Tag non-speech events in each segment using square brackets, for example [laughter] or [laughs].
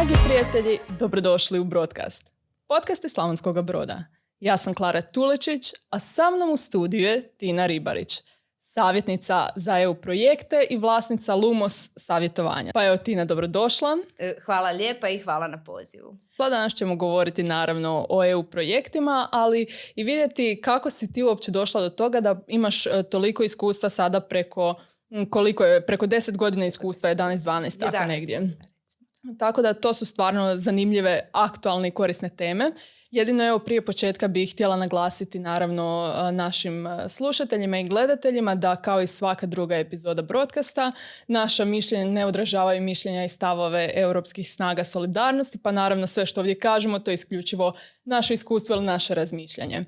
Dragi prijatelji, dobrodošli u Broadcast. Podcast je Slavonskog broda. Ja sam Klara Tulečić, a sa mnom u studiju je Tina Ribarić, savjetnica za EU projekte i vlasnica Lumos savjetovanja. Pa evo Tina, dobrodošla. E, hvala lijepa i hvala na pozivu. Pa danas ćemo govoriti naravno o EU projektima, ali i vidjeti kako si ti uopće došla do toga da imaš e, toliko iskustva sada preko koliko je, preko 10 godina iskustva, 11-12, tako negdje. Tako da to su stvarno zanimljive, aktualne i korisne teme. Jedino evo prije početka bih htjela naglasiti naravno našim slušateljima i gledateljima da kao i svaka druga epizoda broadcasta naša mišljenja ne odražavaju mišljenja i stavove europskih snaga solidarnosti pa naravno sve što ovdje kažemo to je isključivo naše iskustvo ili naše razmišljanje.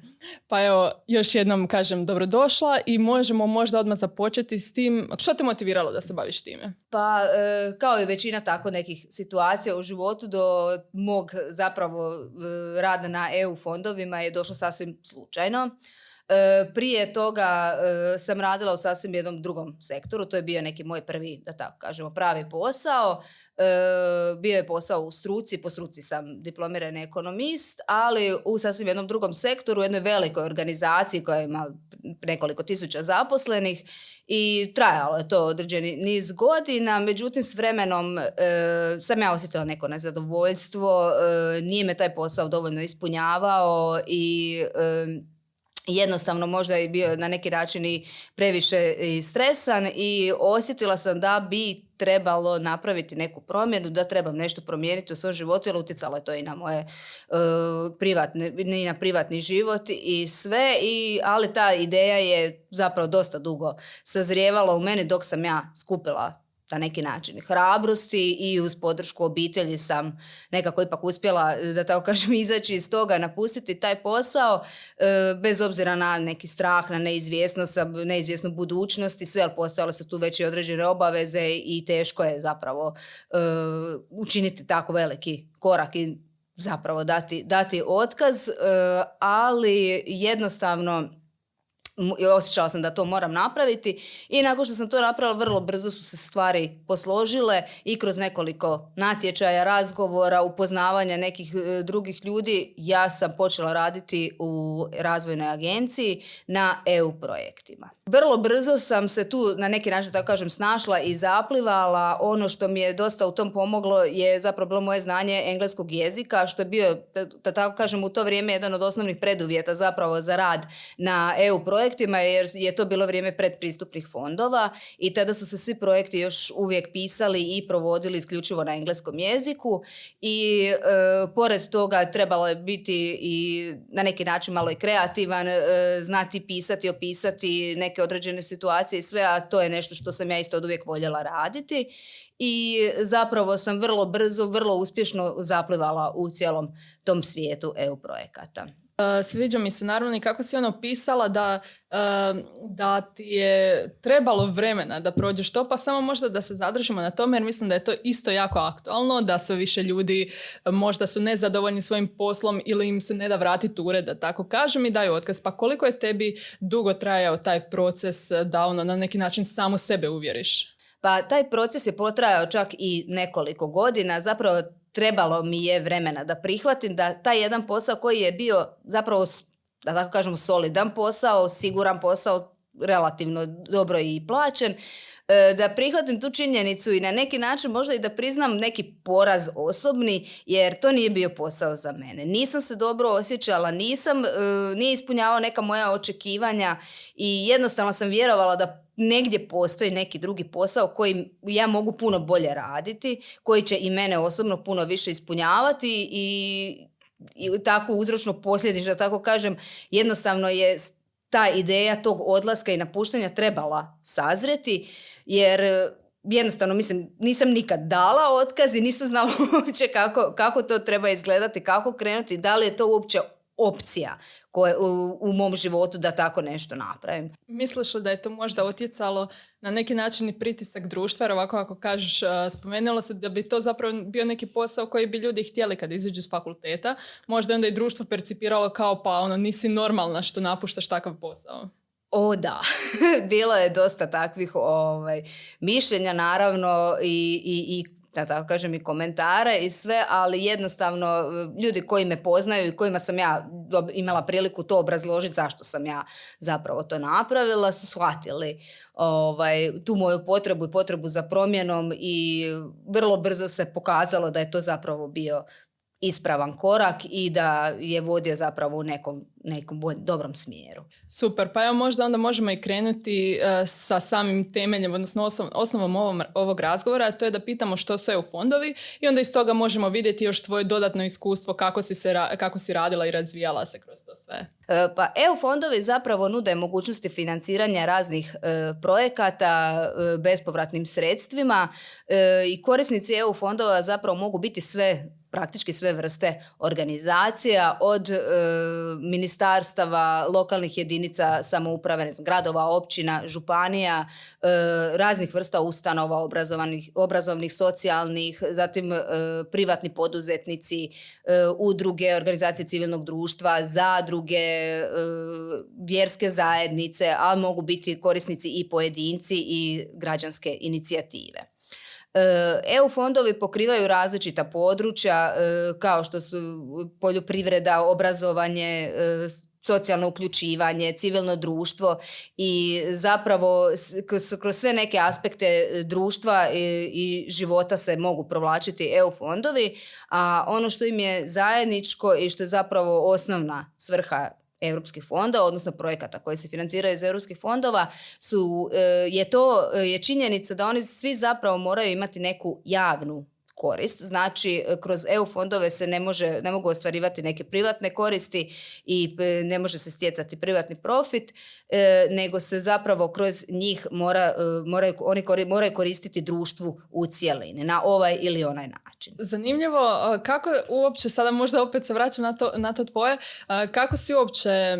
Pa evo, još jednom kažem dobrodošla i možemo možda odmah započeti s tim. Što te motiviralo da se baviš time? Pa, e, kao i većina tako nekih situacija u životu do mog zapravo e, rada na EU fondovima je došlo sasvim slučajno. E, prije toga e, sam radila u sasvim jednom drugom sektoru, to je bio neki moj prvi, da tako kažemo, pravi posao. E, bio je posao u struci, po struci sam diplomirani ekonomist, ali u sasvim jednom drugom sektoru, u jednoj velikoj organizaciji koja ima nekoliko tisuća zaposlenih i trajalo je to određeni niz godina, međutim s vremenom sam ja osjetila neko nezadovoljstvo, nije me taj posao dovoljno ispunjavao i jednostavno možda je bio na neki način i previše i stresan i osjetila sam da bi trebalo napraviti neku promjenu, da trebam nešto promijeniti u svom životu, jer utjecalo je to i na moje uh, privatne, i na privatni život i sve, i, ali ta ideja je zapravo dosta dugo sazrijevala u meni dok sam ja skupila na neki način hrabrosti i uz podršku obitelji sam nekako ipak uspjela, da tako kažem, [laughs] izaći iz toga, napustiti taj posao, e, bez obzira na neki strah, na neizvjesnost, neizvjesnu budućnost i sve, ali postojale su tu već i određene obaveze i teško je zapravo e, učiniti tako veliki korak i zapravo dati, dati otkaz, e, ali jednostavno osjećala sam da to moram napraviti i nakon što sam to napravila vrlo brzo su se stvari posložile i kroz nekoliko natječaja, razgovora, upoznavanja nekih e, drugih ljudi ja sam počela raditi u razvojnoj agenciji na EU projektima. Vrlo brzo sam se tu na neki način tako kažem snašla i zaplivala. Ono što mi je dosta u tom pomoglo je zapravo bilo moje znanje engleskog jezika što je bio da tako kažem u to vrijeme jedan od osnovnih preduvjeta zapravo za rad na EU projektima projektima jer je to bilo vrijeme predpristupnih fondova i tada su se svi projekti još uvijek pisali i provodili isključivo na engleskom jeziku i e, pored toga trebalo je biti i na neki način malo i kreativan, e, znati pisati, opisati neke određene situacije i sve, a to je nešto što sam ja isto od uvijek voljela raditi i zapravo sam vrlo brzo, vrlo uspješno zaplivala u cijelom tom svijetu EU projekata. Uh, sviđa mi se naravno i kako si ono pisala da, da ti je trebalo vremena da prođeš to, pa samo možda da se zadržimo na tome jer mislim da je to isto jako aktualno, da sve više ljudi možda su nezadovoljni svojim poslom ili im se ne da vratiti u ured, da tako kažem i daju otkaz. Pa koliko je tebi dugo trajao taj proces da ono na neki način samo sebe uvjeriš? Pa taj proces je potrajao čak i nekoliko godina. Zapravo trebalo mi je vremena da prihvatim da taj jedan posao koji je bio zapravo, da tako kažemo, solidan posao, siguran posao, relativno dobro i plaćen, e, da prihvatim tu činjenicu i na neki način možda i da priznam neki poraz osobni jer to nije bio posao za mene. Nisam se dobro osjećala, nisam, e, nije ispunjavao neka moja očekivanja i jednostavno sam vjerovala da negdje postoji neki drugi posao koji ja mogu puno bolje raditi, koji će i mene osobno puno više ispunjavati i, i tako uzročno posljedično, tako kažem, jednostavno je ta ideja tog odlaska i napuštanja trebala sazreti, jer jednostavno, mislim, nisam nikad dala otkaz i nisam znala [laughs] uopće kako, kako to treba izgledati, kako krenuti, da li je to uopće opcija koje, u, u mom životu da tako nešto napravim. Misliš li da je to možda utjecalo na neki način i pritisak društva, jer ovako ako kažeš, spomenulo se da bi to zapravo bio neki posao koji bi ljudi htjeli kad izađu s fakulteta, možda onda i društvo percipiralo kao pa ono nisi normalna što napuštaš takav posao. O da, [laughs] bilo je dosta takvih ovaj, mišljenja naravno i, i, i da tako kažem, i komentare i sve, ali jednostavno e, ljudi koji me poznaju i kojima sam ja imala priliku to obrazložiti zašto sam ja zapravo to napravila, su shvatili ovaj, tu moju potrebu i potrebu za promjenom i vrlo brzo se pokazalo da je to zapravo bio ispravan korak i da je vodio zapravo u nekom, nekom dobrom smjeru. Super, pa evo možda onda možemo i krenuti uh, sa samim temeljem, odnosno osnovom ovom, ovog razgovora, a to je da pitamo što su EU fondovi i onda iz toga možemo vidjeti još tvoje dodatno iskustvo kako si, se, kako si radila i razvijala se kroz to sve. Uh, pa EU fondovi zapravo nude mogućnosti financiranja raznih uh, projekata bespovratnim sredstvima i korisnici EU fondova zapravo mogu biti sve praktički sve vrste organizacija od e, ministarstava, lokalnih jedinica samouprave, gradova, općina, županija, e, raznih vrsta ustanova obrazovanih, obrazovnih, socijalnih, zatim e, privatni poduzetnici, udruge, organizacije civilnog društva, zadruge, vjerske zajednice, a mogu biti korisnici i pojedinci i građanske inicijative. EU fondovi pokrivaju različita područja e, kao što su poljoprivreda, obrazovanje, e, socijalno uključivanje, civilno društvo i zapravo kroz sve neke aspekte društva i života se mogu provlačiti EU fondovi, a ono što im je zajedničko i što je zapravo osnovna svrha europskih fondova, odnosno projekata koji se financiraju iz europskih fondova, su, e, je to je činjenica da oni svi zapravo moraju imati neku javnu korist. Znači, e, kroz EU fondove se ne, može, ne mogu ostvarivati neke privatne koristi i e, ne može se stjecati privatni profit, e, nego se zapravo kroz njih mora, moraju, oni moraju koristiti društvu u cijelini na ovaj ili onaj način. Zanimljivo, kako uopće, sada možda opet se vraćam na to, na to tvoje, kako si uopće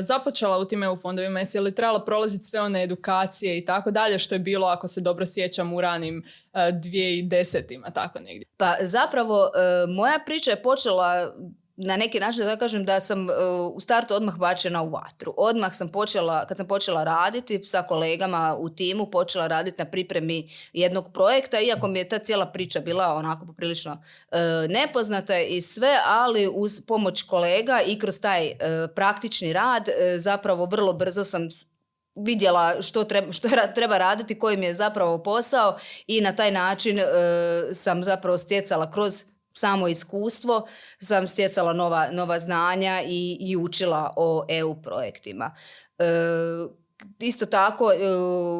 započela u tim EU fondovima? Jesi li trebala prolaziti sve one edukacije i tako dalje što je bilo, ako se dobro sjećam, u ranim 2010-ima, tako negdje? Pa zapravo, e, moja priča je počela na neki način da kažem da sam e, u startu odmah bačena u vatru. Odmah sam počela, kad sam počela raditi sa kolegama u timu, počela raditi na pripremi jednog projekta, iako mi je ta cijela priča bila onako poprilično e, nepoznata i sve, ali uz pomoć kolega i kroz taj e, praktični rad zapravo vrlo brzo sam vidjela što treba, što treba raditi, koji mi je zapravo posao i na taj način sam zapravo stjecala kroz samo iskustvo sam stjecala nova, nova znanja i, i učila o EU projektima. E, isto tako e,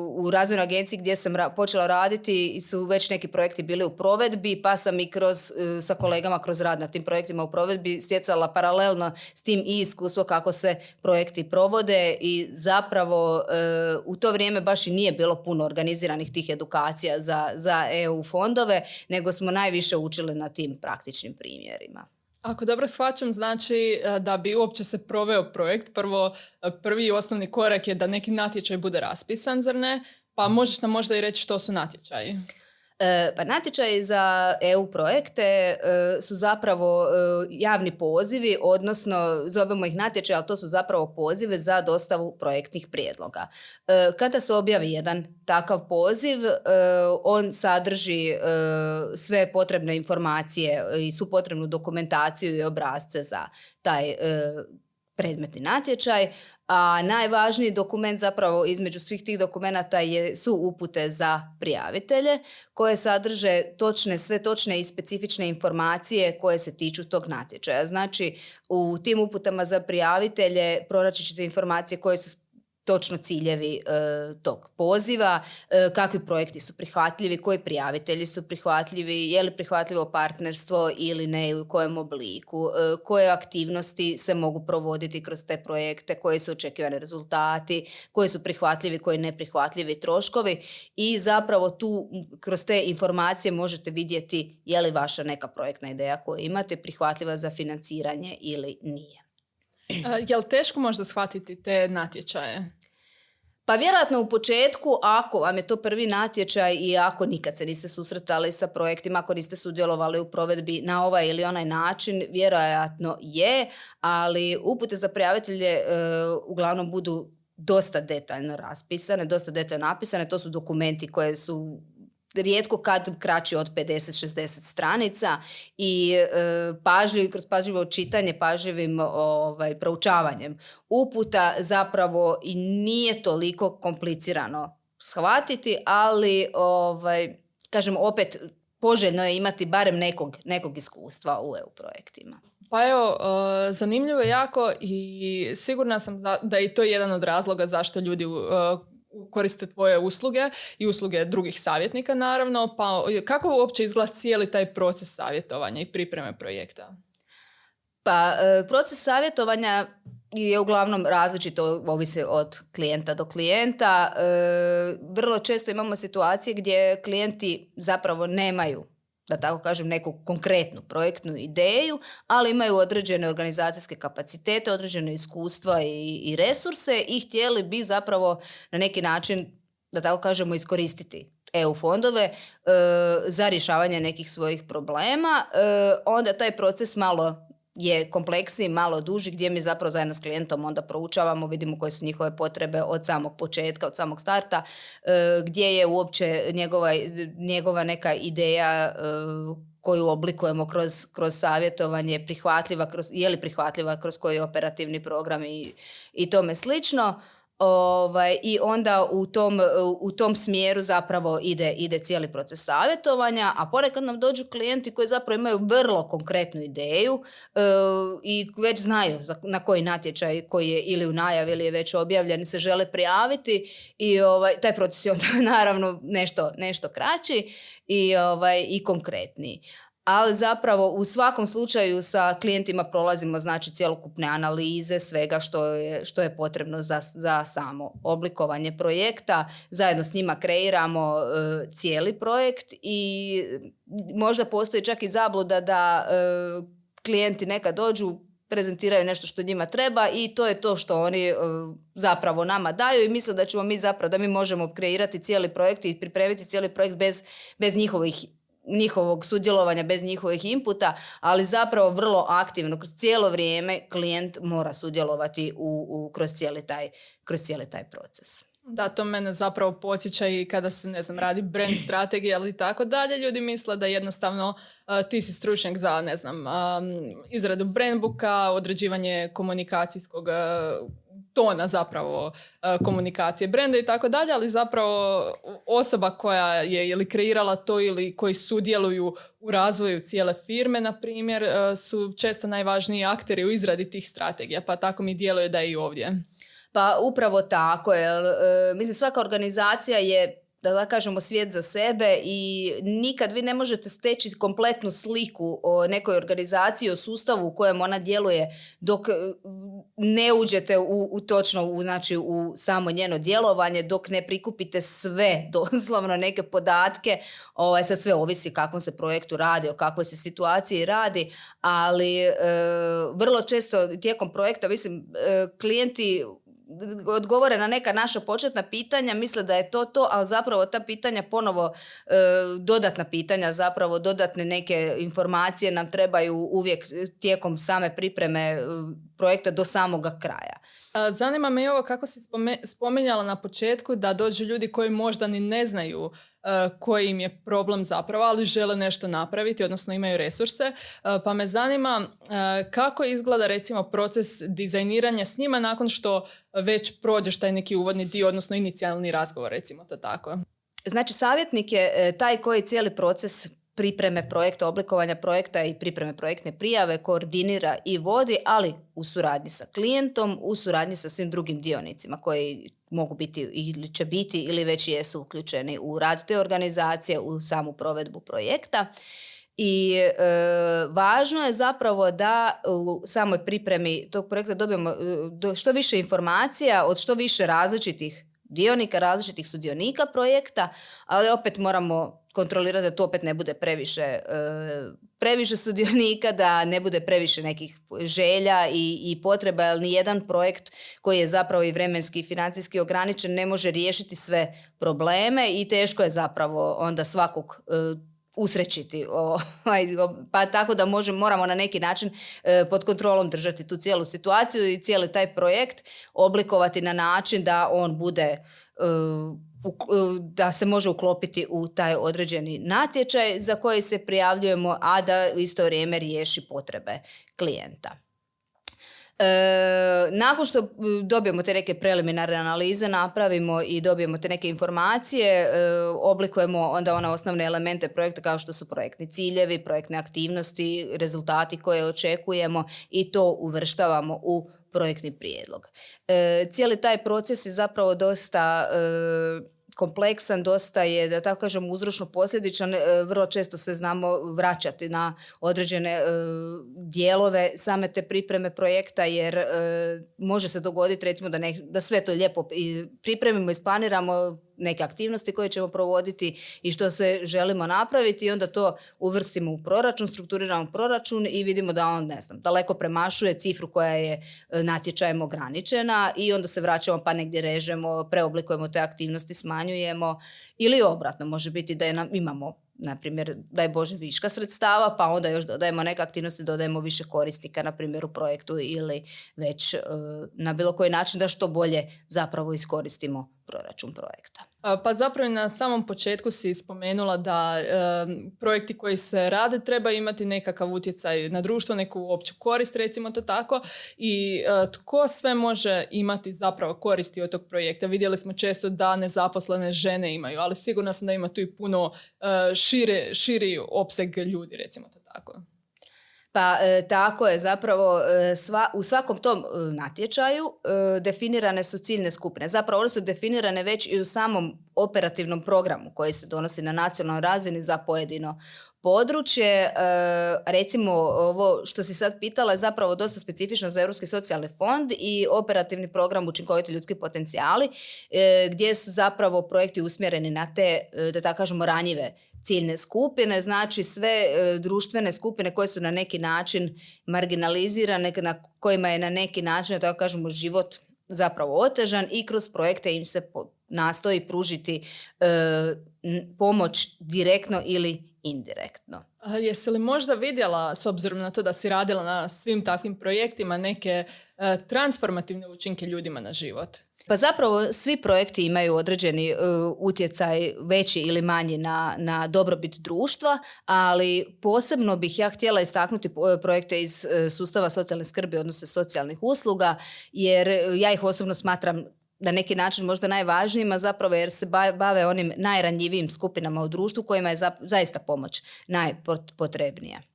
u razvojnoj agenciji gdje sam počela raditi su već neki projekti bili u provedbi pa sam i kroz, e, sa kolegama kroz rad na tim projektima u provedbi stjecala paralelno s tim i iskustvo kako se projekti provode i zapravo e, u to vrijeme baš i nije bilo puno organiziranih tih edukacija za, za EU fondove nego smo najviše učili na tim praktičnim primjerima. Ako dobro shvaćam, znači e, da bi uopće se proveo projekt, prvo e, prvi i osnovni korak je da neki natječaj bude raspisan, zar ne? Pa možeš nam možda i reći što su natječaji? E, pa natječaji za EU projekte e, su zapravo e, javni pozivi, odnosno zovemo ih natječaj, ali to su zapravo pozive za dostavu projektnih prijedloga. Kada se objavi jedan takav poziv, on sadrži sve potrebne informacije i svu potrebnu dokumentaciju i obrazce za taj predmetni natječaj, a najvažniji dokument zapravo između svih tih dokumenata je, su upute za prijavitelje koje sadrže točne, sve točne i specifične informacije koje se tiču tog natječaja. Znači u tim uputama za prijavitelje pronaći ćete informacije koje su točno ciljevi e, tog poziva, e, kakvi projekti su prihvatljivi, koji prijavitelji su prihvatljivi, je li prihvatljivo partnerstvo ili ne u kojem obliku, e, koje aktivnosti se mogu provoditi kroz te projekte, koji su očekivani rezultati, koji su prihvatljivi, koji neprihvatljivi troškovi i zapravo tu kroz te informacije možete vidjeti je li vaša neka projektna ideja koju imate prihvatljiva za financiranje ili nije. Je li teško možda shvatiti te natječaje? Pa vjerojatno u početku, ako vam je to prvi natječaj i ako nikad se niste susretali sa projektima, ako niste sudjelovali u provedbi na ovaj ili onaj način, vjerojatno je, ali upute za prijavitelje e, uglavnom budu dosta detaljno raspisane, dosta detaljno napisane. To su dokumenti koje su rijetko kad kraći od 50-60 stranica i e, pažljiv, kroz pažljivo čitanje, pažljivim ovaj, proučavanjem uputa zapravo i nije toliko komplicirano shvatiti, ali ovaj, kažem opet poželjno je imati barem nekog, nekog iskustva u EU projektima. Pa evo, e, zanimljivo je jako i sigurna sam da je to jedan od razloga zašto ljudi e, koriste tvoje usluge i usluge drugih savjetnika naravno. Pa kako uopće izgleda cijeli taj proces savjetovanja i pripreme projekta? Pa e, proces savjetovanja je uglavnom različito, ovisi od klijenta do klijenta. Vrlo često imamo situacije gdje klijenti zapravo nemaju da tako kažem, neku konkretnu projektnu ideju, ali imaju određene organizacijske kapacitete, određene iskustva i, i resurse i htjeli bi zapravo na neki način, da tako kažemo, iskoristiti EU fondove e, za rješavanje nekih svojih problema. E, onda taj proces malo je kompleksniji, malo duži, gdje mi zapravo zajedno s klijentom onda proučavamo, vidimo koje su njihove potrebe od samog početka, od samog starta, e, gdje je uopće njegova, njegova neka ideja e, koju oblikujemo kroz, kroz savjetovanje prihvatljiva, kroz, je li prihvatljiva kroz koji operativni program i, i tome slično. Ovaj, I onda u tom, u tom smjeru zapravo ide, ide cijeli proces savjetovanja, a ponekad nam dođu klijenti koji zapravo imaju vrlo konkretnu ideju e, i već znaju na koji natječaj koji je ili u najavi ili je već objavljen se žele prijaviti i ovaj, taj proces je onda [laughs] naravno nešto, nešto kraći i, ovaj, i konkretniji ali zapravo u svakom slučaju sa klijentima prolazimo znači cjelokupne analize svega što je, što je potrebno za, za samo oblikovanje projekta. Zajedno s njima kreiramo e, cijeli projekt i možda postoji čak i zabluda da e, klijenti nekad dođu prezentiraju nešto što njima treba i to je to što oni e, zapravo nama daju i misle da ćemo mi zapravo, da mi možemo kreirati cijeli projekt i pripremiti cijeli projekt bez, bez njihovih njihovog sudjelovanja bez njihovih inputa, ali zapravo vrlo aktivno kroz cijelo vrijeme klijent mora sudjelovati u, u, kroz, cijeli taj, kroz cijeli taj proces. Da, to mene zapravo podsjeća i kada se, ne znam, radi brand strategija ili tako dalje, ljudi misle da jednostavno uh, ti si stručnjak za, ne znam, um, izradu brandbooka, određivanje komunikacijskog uh, tona zapravo e, komunikacije brenda i tako dalje, ali zapravo osoba koja je ili kreirala to ili koji sudjeluju u razvoju cijele firme, na primjer, e, su često najvažniji akteri u izradi tih strategija, pa tako mi djeluje da je i ovdje. Pa upravo tako. je. mislim, svaka organizacija je da kažemo svijet za sebe i nikad vi ne možete steći kompletnu sliku o nekoj organizaciji, o sustavu u kojem ona djeluje dok e, ne uđete u, u točno u, znači, u samo njeno djelovanje, dok ne prikupite sve, [laughs] doslovno neke podatke, ovaj, sad sve ovisi kakvom se projektu radi, o kakvoj se situaciji radi, ali e, vrlo često tijekom projekta, mislim, e, klijenti odgovore na neka naša početna pitanja, misle da je to to, ali zapravo ta pitanja ponovo e, dodatna pitanja, zapravo dodatne neke informacije nam trebaju uvijek tijekom same pripreme e, projekta do samoga kraja. Zanima me i ovo kako si spomenjala na početku da dođu ljudi koji možda ni ne znaju koji im je problem zapravo, ali žele nešto napraviti, odnosno imaju resurse. E, pa me zanima e, kako izgleda recimo proces dizajniranja s njima nakon što već prođeš taj neki uvodni dio, odnosno inicijalni razgovor, recimo to tako. Znači, savjetnik je taj koji cijeli proces pripreme projekta, oblikovanja projekta i pripreme projektne prijave koordinira i vodi, ali u suradnji sa klijentom, u suradnji sa svim drugim dionicima koji mogu biti ili će biti ili već jesu uključeni u rad te organizacije, u samu provedbu projekta. I e, važno je zapravo da u samoj pripremi tog projekta dobijemo e, što više informacija od što više različitih dionika, različitih sudionika projekta, ali opet moramo kontrolirati da to opet ne bude previše, e, previše sudionika, da ne bude previše nekih želja i, i potreba, jer ni jedan projekt koji je zapravo i vremenski i financijski ograničen ne može riješiti sve probleme i teško je zapravo onda svakog e, usrećiti. [laughs] Ovaj, pa tako da možemo, moramo na neki način e, pod kontrolom držati tu cijelu situaciju i cijeli taj projekt oblikovati na način da on bude da se može uklopiti u taj određeni natječaj za koji se prijavljujemo, a da u isto vrijeme riješi potrebe klijenta. E, nakon što dobijemo te neke preliminarne analize, napravimo i dobijemo te neke informacije, e, oblikujemo onda one osnovne elemente projekta kao što su projektni ciljevi, projektne aktivnosti, rezultati koje očekujemo i to uvrštavamo u projektni prijedlog. E, cijeli taj proces je zapravo dosta e, kompleksan, dosta je, da tako kažem, uzročno posljedičan. E, vrlo često se znamo vraćati na određene e, dijelove same te pripreme projekta, jer e, može se dogoditi recimo da, da sve to lijepo pripremimo, isplaniramo, neke aktivnosti koje ćemo provoditi i što sve želimo napraviti i onda to uvrstimo u proračun, strukturiramo proračun i vidimo da on, ne znam, daleko premašuje cifru koja je e, natječajem ograničena i onda se vraćamo pa negdje režemo, preoblikujemo te aktivnosti, smanjujemo ili obratno, može biti da je nam, imamo na primjer, daj Bože, viška sredstava, pa onda još dodajemo neke aktivnosti, dodajemo više korisnika, na primjer, u projektu ili već e, na bilo koji način da što bolje zapravo iskoristimo proračun projekta. Pa zapravo na samom početku si spomenula da projekti koji se rade treba imati nekakav utjecaj na društvo, neku opću korist, recimo to tako. I e, tko sve može imati zapravo koristi od tog projekta? Vidjeli smo često da nezaposlene žene imaju, ali sigurno sam da ima tu i puno e, šire, širi opseg ljudi, recimo to tako. Pa e, tako je zapravo e, sva, u svakom tom e, natječaju definirane su ciljne skupine. Zapravo one su definirane već i u samom operativnom programu koji se donosi na nacionalnoj razini za pojedino područje. recimo ovo što si sad pitala je zapravo dosta specifično za Europski socijalni fond i operativni program učinkoviti ljudski potencijali gdje su zapravo projekti usmjereni na te, da tako kažemo, ranjive ciljne skupine, znači sve e, društvene skupine koje su na neki način marginalizirane, na kojima je na neki način, da tako kažemo, život zapravo otežan i kroz projekte im se nastoji pružiti e, pomoć direktno ili indirektno. A jesi li možda vidjela, s obzirom na to da si radila na svim takvim projektima, neke e, transformativne učinke ljudima na život? Pa zapravo svi projekti imaju određeni uh, utjecaj veći ili manji na, na dobrobit društva, ali posebno bih ja htjela istaknuti projekte iz uh, sustava socijalne skrbi, odnosno socijalnih usluga, jer ja ih osobno smatram na neki način možda najvažnijima zapravo jer se bave onim najranjivijim skupinama u društvu kojima je zaista pomoć najpotrebnija.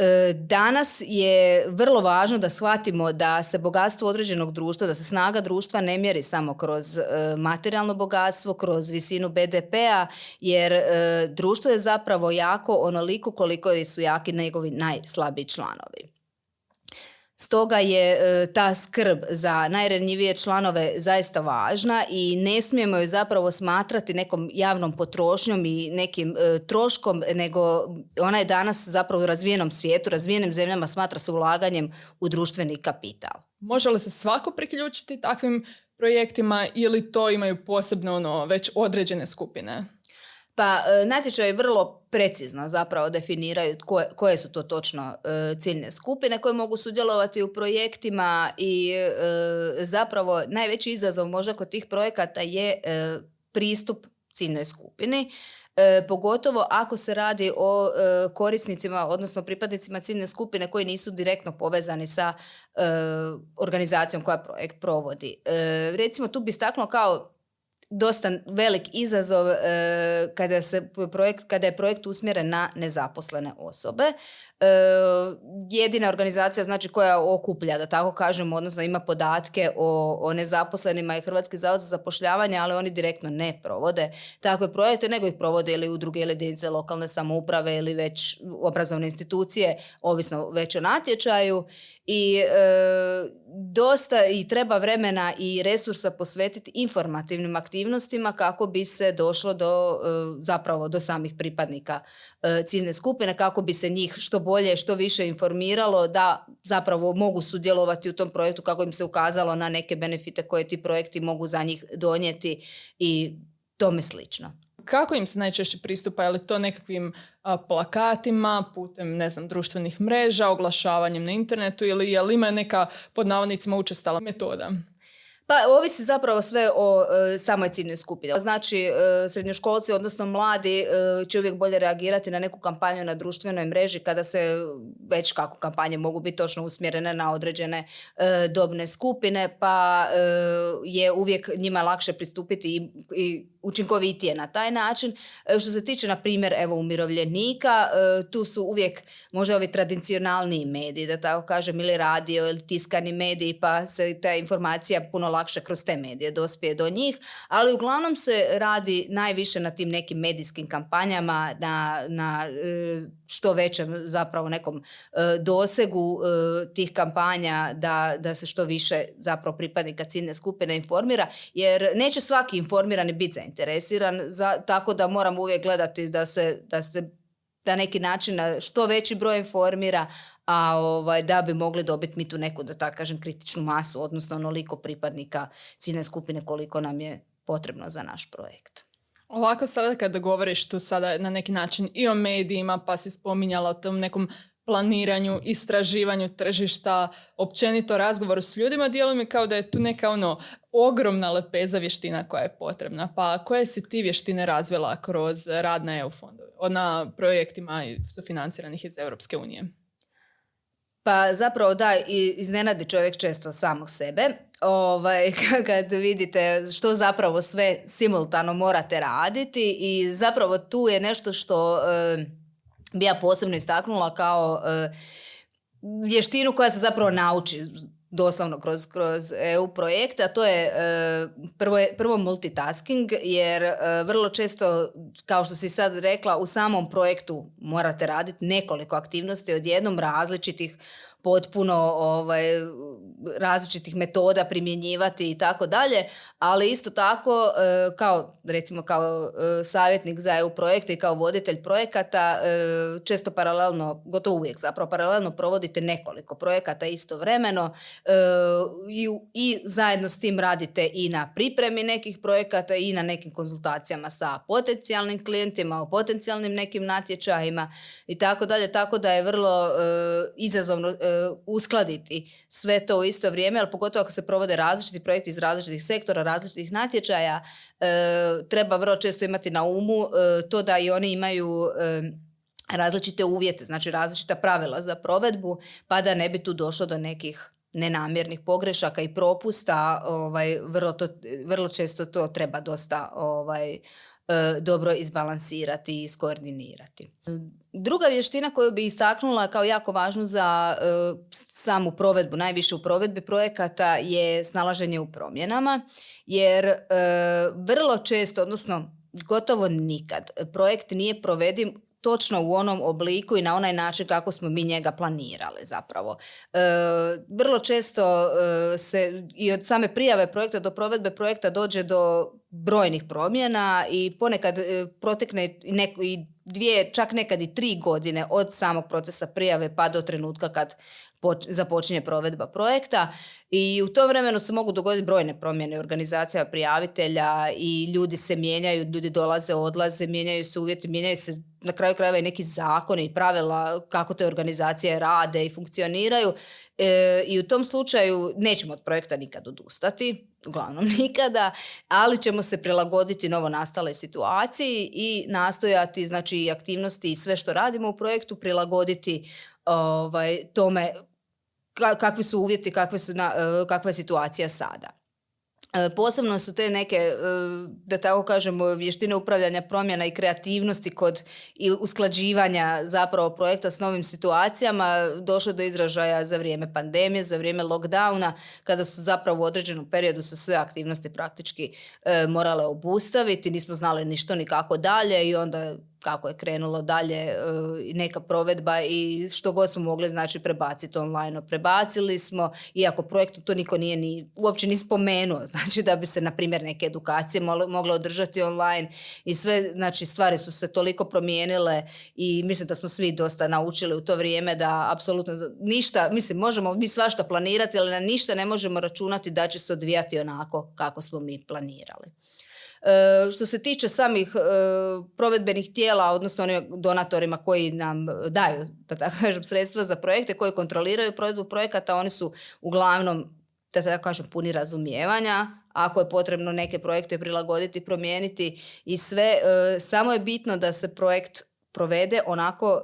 E, danas je vrlo važno da shvatimo da se bogatstvo određenog društva, da se snaga društva ne mjeri samo kroz e, materijalno bogatstvo, kroz visinu BDP-a, jer e, društvo je zapravo jako onoliko koliko su jaki njegovi najslabiji članovi. Stoga je e, ta skrb za najranjivije članove zaista važna i ne smijemo ju zapravo smatrati nekom javnom potrošnjom i nekim e, troškom, nego ona je danas zapravo u razvijenom svijetu, razvijenim zemljama smatra se ulaganjem u društveni kapital. Može li se svako priključiti takvim projektima ili to imaju posebno ono, već određene skupine? Pa e, natječaji vrlo precizno zapravo definiraju koje, koje su to točno e, ciljne skupine koje mogu sudjelovati u projektima i e, zapravo najveći izazov možda kod tih projekata je pristup ciljnoj skupini. pogotovo ako se radi o korisnicima, odnosno pripadnicima ciljne skupine koji nisu direktno povezani sa organizacijom koja projekt provodi. recimo tu bi istaknuo kao dosta velik izazov e, kada, se projekt, kada je projekt usmjeren na nezaposlene osobe. E, jedina organizacija znači koja okuplja, da tako kažemo, odnosno ima podatke o, o nezaposlenima i Hrvatski zavod za zapošljavanje, ali oni direktno ne provode takve projekte, nego ih provode ili udruge ili jedinice lokalne samouprave ili već obrazovne institucije, ovisno već o natječaju i e, dosta i treba vremena i resursa posvetiti informativnim aktivnostima kako bi se došlo do e, zapravo do samih pripadnika e, ciljne skupine kako bi se njih što bolje što više informiralo da zapravo mogu sudjelovati u tom projektu kako im se ukazalo na neke benefite koje ti projekti mogu za njih donijeti i tome slično. Kako im se najčešće pristupa? Je li to nekakvim plakatima, putem ne znam, društvenih mreža, oglašavanjem na internetu ili je li ima neka pod navodnicima učestala metoda? Pa ovisi zapravo sve o e, samoj ciljnoj skupini. Znači, e, srednjoškolci, odnosno mladi, e, će uvijek bolje reagirati na neku kampanju na društvenoj mreži kada se već kako kampanje mogu biti točno usmjerene na određene dobne skupine, pa je uvijek njima lakše pristupiti i, i učinkovitije na taj način. Što se tiče, na primjer, evo umirovljenika, tu su uvijek možda ovi tradicionalniji mediji, da tako kažem, ili radio ili tiskani mediji, pa se ta informacija puno lakše kroz te medije dospije do njih, ali uglavnom se radi najviše na tim nekim medijskim kampanjama, na, na e, što većem zapravo nekom e, dosegu e, tih kampanja da, da se što više zapravo pripadnika ciljne skupine informira, jer neće svaki informirani biti zainteresiran, za, tako da moramo uvijek gledati da se, da se na neki način što veći broj informira, a ovaj, da bi mogli dobiti mi tu neku, da tako kažem, kritičnu masu, odnosno onoliko pripadnika ciljne skupine koliko nam je potrebno za naš projekt. Ovako sada kada govoriš tu sada na neki način i o medijima, pa si spominjala o tom nekom planiranju, istraživanju tržišta, općenito razgovoru s ljudima, djeluje mi kao da je tu neka ono ogromna lepeza vještina koja je potrebna. Pa koje si ti vještine razvila kroz rad na EU fondove, na projektima sufinanciranih iz Europske unije? Pa zapravo da, iznenadi čovjek često samog sebe. Ovaj, [laughs] kad vidite što zapravo sve simultano morate raditi i zapravo tu je nešto što bi ja posebno istaknula kao e, vještinu koja se zapravo nauči doslovno kroz, kroz EU projekte, a to je e, prvo, prvo multitasking, jer e, vrlo često, kao što si sad rekla, u samom projektu morate raditi nekoliko aktivnosti od jednom različitih potpuno ovaj, različitih metoda primjenjivati i tako dalje, ali isto tako e, kao recimo kao e, savjetnik za EU projekte i kao voditelj projekata e, često paralelno, gotovo uvijek zapravo paralelno provodite nekoliko projekata istovremeno i, i zajedno s tim radite i na pripremi nekih projekata i na nekim konzultacijama sa potencijalnim klijentima, o potencijalnim nekim natječajima i tako dalje, tako da je vrlo izazovno uskladiti sve to u isto vrijeme, ali pogotovo ako se provode različiti projekti iz različitih sektora, različitih natječaja, e, treba vrlo često imati na umu e, to da i oni imaju različite uvjete, znači različita pravila za provedbu, pa da ne bi tu došlo do nekih nenamjernih pogrešaka i propusta, ovaj, vrlo, to, vrlo često to treba dosta ovaj, dobro izbalansirati i iskoordinirati. Druga vještina koju bi istaknula kao jako važnu za e, samu provedbu, najviše u provedbi projekata je snalaženje u promjenama, jer e, vrlo često, odnosno gotovo nikad, projekt nije provediv točno u onom obliku i na onaj način kako smo mi njega planirali zapravo. E, vrlo često se i od same prijave projekta do provedbe projekta dođe do brojnih promjena i ponekad protekne neko, i dvije, čak nekad i tri godine od samog procesa prijave pa do trenutka kad započinje provedba projekta i u tom vremenu se mogu dogoditi brojne promjene organizacija prijavitelja i ljudi se mijenjaju, ljudi dolaze, odlaze, mijenjaju se uvjeti, mijenjaju se na kraju krajeva i neki zakoni i pravila kako te organizacije rade i funkcioniraju. E, i u tom slučaju nećemo od projekta nikad odustati, uglavnom [laughs] nikada, ali ćemo se prilagoditi novo nastale situaciji i nastojati znači aktivnosti i sve što radimo u projektu prilagoditi ovaj, tome kakvi su uvjeti, kakve su na, e, kakva je situacija sada. E, posebno su te neke, e, da tako kažemo, vještine upravljanja promjena i kreativnosti kod i usklađivanja zapravo projekta s novim situacijama došle do izražaja za vrijeme pandemije, za vrijeme lockdowna, kada su zapravo u određenom periodu se sve aktivnosti praktički morale obustaviti, nismo znali ni što ni kako dalje i onda kako je krenulo dalje e, neka provedba i što god smo mogli znači prebaciti online. Prebacili smo, iako projekt to niko nije ni, uopće ni spomenuo, [laughs] znači da bi se na primjer neke edukacije mogle održati online i sve, znači stvari su se toliko promijenile i mislim da smo svi dosta naučili u to vrijeme da apsolutno ništa, mislim možemo mi svašta planirati, ali na ništa ne možemo računati da će se odvijati onako kako smo mi planirali. E, što se tiče samih e, provedbenih tijela, odnosno onim donatorima koji nam daju, da tako kažem, sredstva za projekte, koji kontroliraju provedbu projekata, oni su uglavnom da tako kažem, puni razumijevanja. Ako je potrebno neke projekte prilagoditi, promijeniti i sve, e, samo je bitno da se projekt provede onako,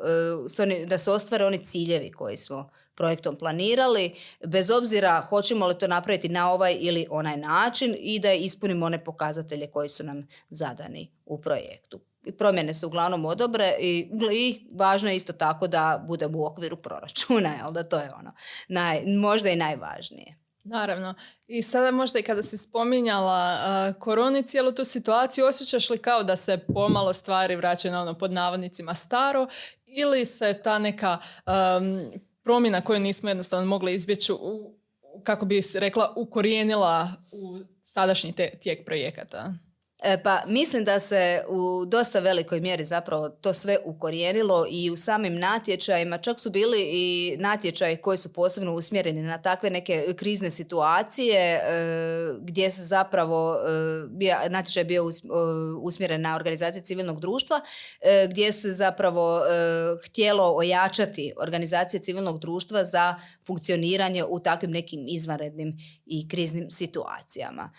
da se ostvare oni ciljevi koji smo projektom planirali, bez obzira hoćemo li to napraviti na ovaj ili onaj način i da ispunimo one pokazatelje koji su nam zadani u projektu. Promjene su uglavnom odobre i, i važno je isto tako da budemo u okviru proračuna, jel da to je ono naj, možda i najvažnije. Naravno. I sada možda i kada si spominjala uh, koroni cijelu tu situaciju, osjećaš li kao da se pomalo stvari vraćaju na ono pod navodnicima staro ili se ta neka promjena koju nismo jednostavno mogli izbjeći u, kako bi rekla, ukorijenila u sadašnji tijek projekata? E, pa mislim da se u dosta velikoj mjeri zapravo to sve ukorijenilo i u samim natječajima, čak su bili i natječaji koji su posebno usmjereni na takve neke krizne situacije e, gdje se zapravo e, natječaj bio usmjeren na organizacije civilnog društva gdje se zapravo htjelo ojačati organizacije civilnog društva za funkcioniranje u takvim nekim izvanrednim i kriznim situacijama.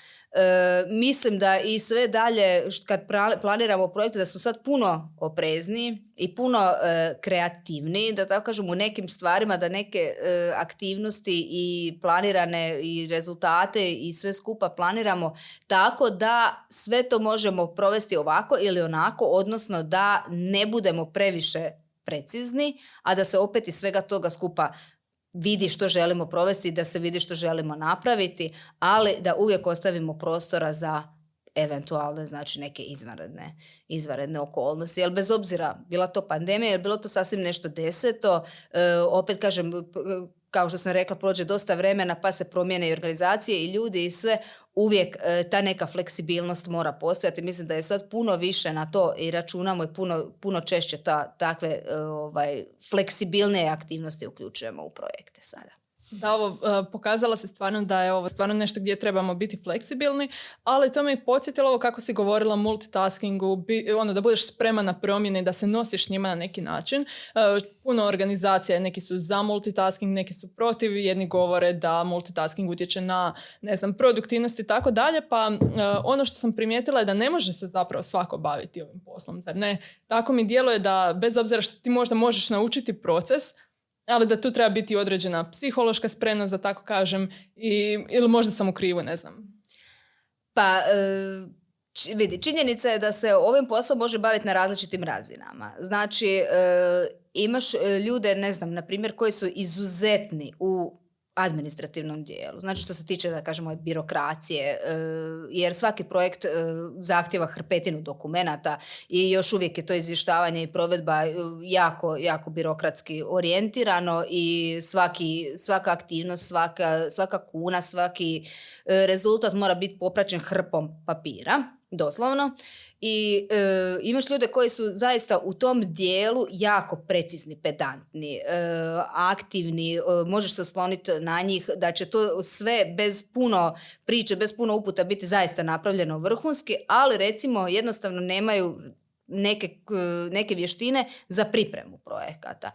mislim da i sve dalje kad planiramo projekte da su sad puno oprezniji i puno e, kreativniji, da tako kažem u nekim stvarima da neke e, aktivnosti i planirane i rezultate i sve skupa planiramo tako da sve to možemo provesti ovako ili onako, odnosno da ne budemo previše precizni, a da se opet iz svega toga skupa vidi što želimo provesti, da se vidi što želimo napraviti, ali da uvijek ostavimo prostora za eventualne znači neke izvanredne, izvanredne okolnosti. Jer bez obzira bila to pandemija, jer bilo to sasvim nešto deseto, e, opet kažem, kao što sam rekla, prođe dosta vremena pa se promijene i organizacije i ljudi i sve, uvijek e, ta neka fleksibilnost mora postojati. Mislim da je sad puno više na to i računamo i puno, puno češće ta, takve e, ovaj, fleksibilne aktivnosti uključujemo u projekte sada. Da, ovo uh, pokazalo se stvarno da je ovo stvarno nešto gdje trebamo biti fleksibilni, ali to me i podsjetilo ovo kako si govorila multitaskingu, bi, ono da budeš spreman na promjene da se nosiš njima na neki način. Uh, puno organizacija, neki su za multitasking, neki su protiv, jedni govore da multitasking utječe na, ne znam, produktivnost i tako dalje, pa uh, ono što sam primijetila je da ne može se zapravo svako baviti ovim poslom, zar ne? Tako mi djeluje da bez obzira što ti možda možeš naučiti proces, ali da tu treba biti određena psihološka spremnost, da tako kažem, i, ili možda sam u krivu, ne znam. Pa, e, vidi, činjenica je da se ovim poslom može baviti na različitim razinama. Znači, e, imaš e, ljude, ne znam, na primjer, koji su izuzetni u administrativnom dijelu. Znači što se tiče, da kažemo, birokracije, e, jer svaki projekt e, zahtjeva hrpetinu dokumenata i još uvijek je to izvještavanje i provedba e, jako, jako birokratski orijentirano i svaki, svaka aktivnost, svaka, svaka kuna, svaki rezultat mora biti popraćen hrpom papira doslovno i e, imaš ljude koji su zaista u tom dijelu jako precizni, pedantni, e, aktivni, e, možeš se osloniti na njih da će to sve bez puno priče, bez puno uputa biti zaista napravljeno vrhunski, ali recimo jednostavno nemaju neke, neke vještine za pripremu projekata.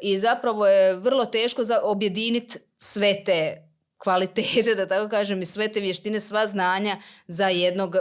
I zapravo je vrlo teško za objediniti sve te kvalitete, [laughs] da tako kažem, i sve te vještine, sva znanja za jednog, e,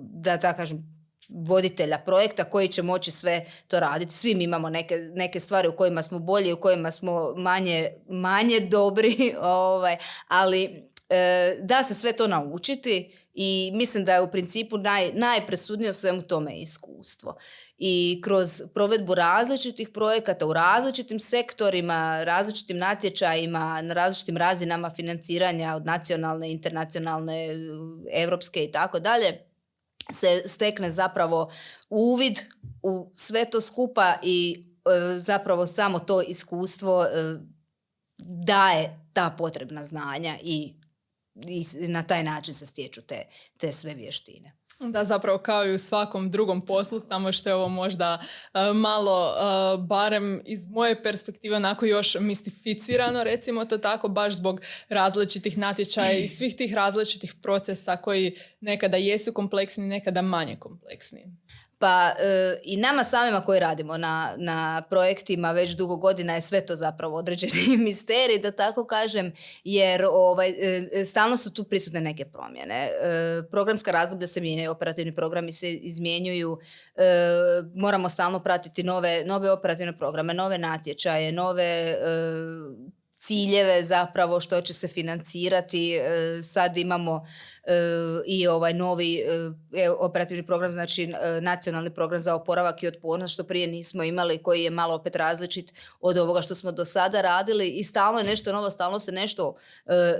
da tako kažem, voditelja projekta koji će moći sve to raditi. Svi mi imamo neke, neke stvari u kojima smo bolji, u kojima smo manje, manje dobri, [laughs] ovaj, ali e, da se sve to naučiti i mislim da je u principu naj, najpresudnije u svemu tome iskustvo. I kroz provedbu različitih projekata u različitim sektorima, različitim natječajima, na različitim razinama financiranja od nacionalne, internacionalne, europske i tako dalje, se stekne zapravo uvid u sve to skupa i e, zapravo samo to iskustvo e, daje ta potrebna znanja i, i na taj način se stječu te, te sve vještine. Da, zapravo kao i u svakom drugom poslu, samo što je ovo možda e, malo, e, barem iz moje perspektive, onako još mistificirano, recimo to tako, baš zbog različitih natječaja i svih tih različitih procesa koji nekada jesu kompleksni, nekada manje kompleksni. Pa e, i nama samima koji radimo na, na projektima već dugo godina je sve to zapravo određeni [laughs] misterij, da tako kažem, jer ovaj, e, stalno su tu prisutne neke promjene. E, programska razdoblja se mijenjaju, operativni programi se izmjenjuju, moramo stalno pratiti nove, nove operativne programe, nove natječaje, nove ciljeve zapravo što će se financirati. E, sad imamo e, i ovaj novi e, operativni program, znači nacionalni program za oporavak i otpornost što prije nismo imali, koji je malo opet različit od ovoga što smo do sada radili i stalno je nešto novo, stalno se nešto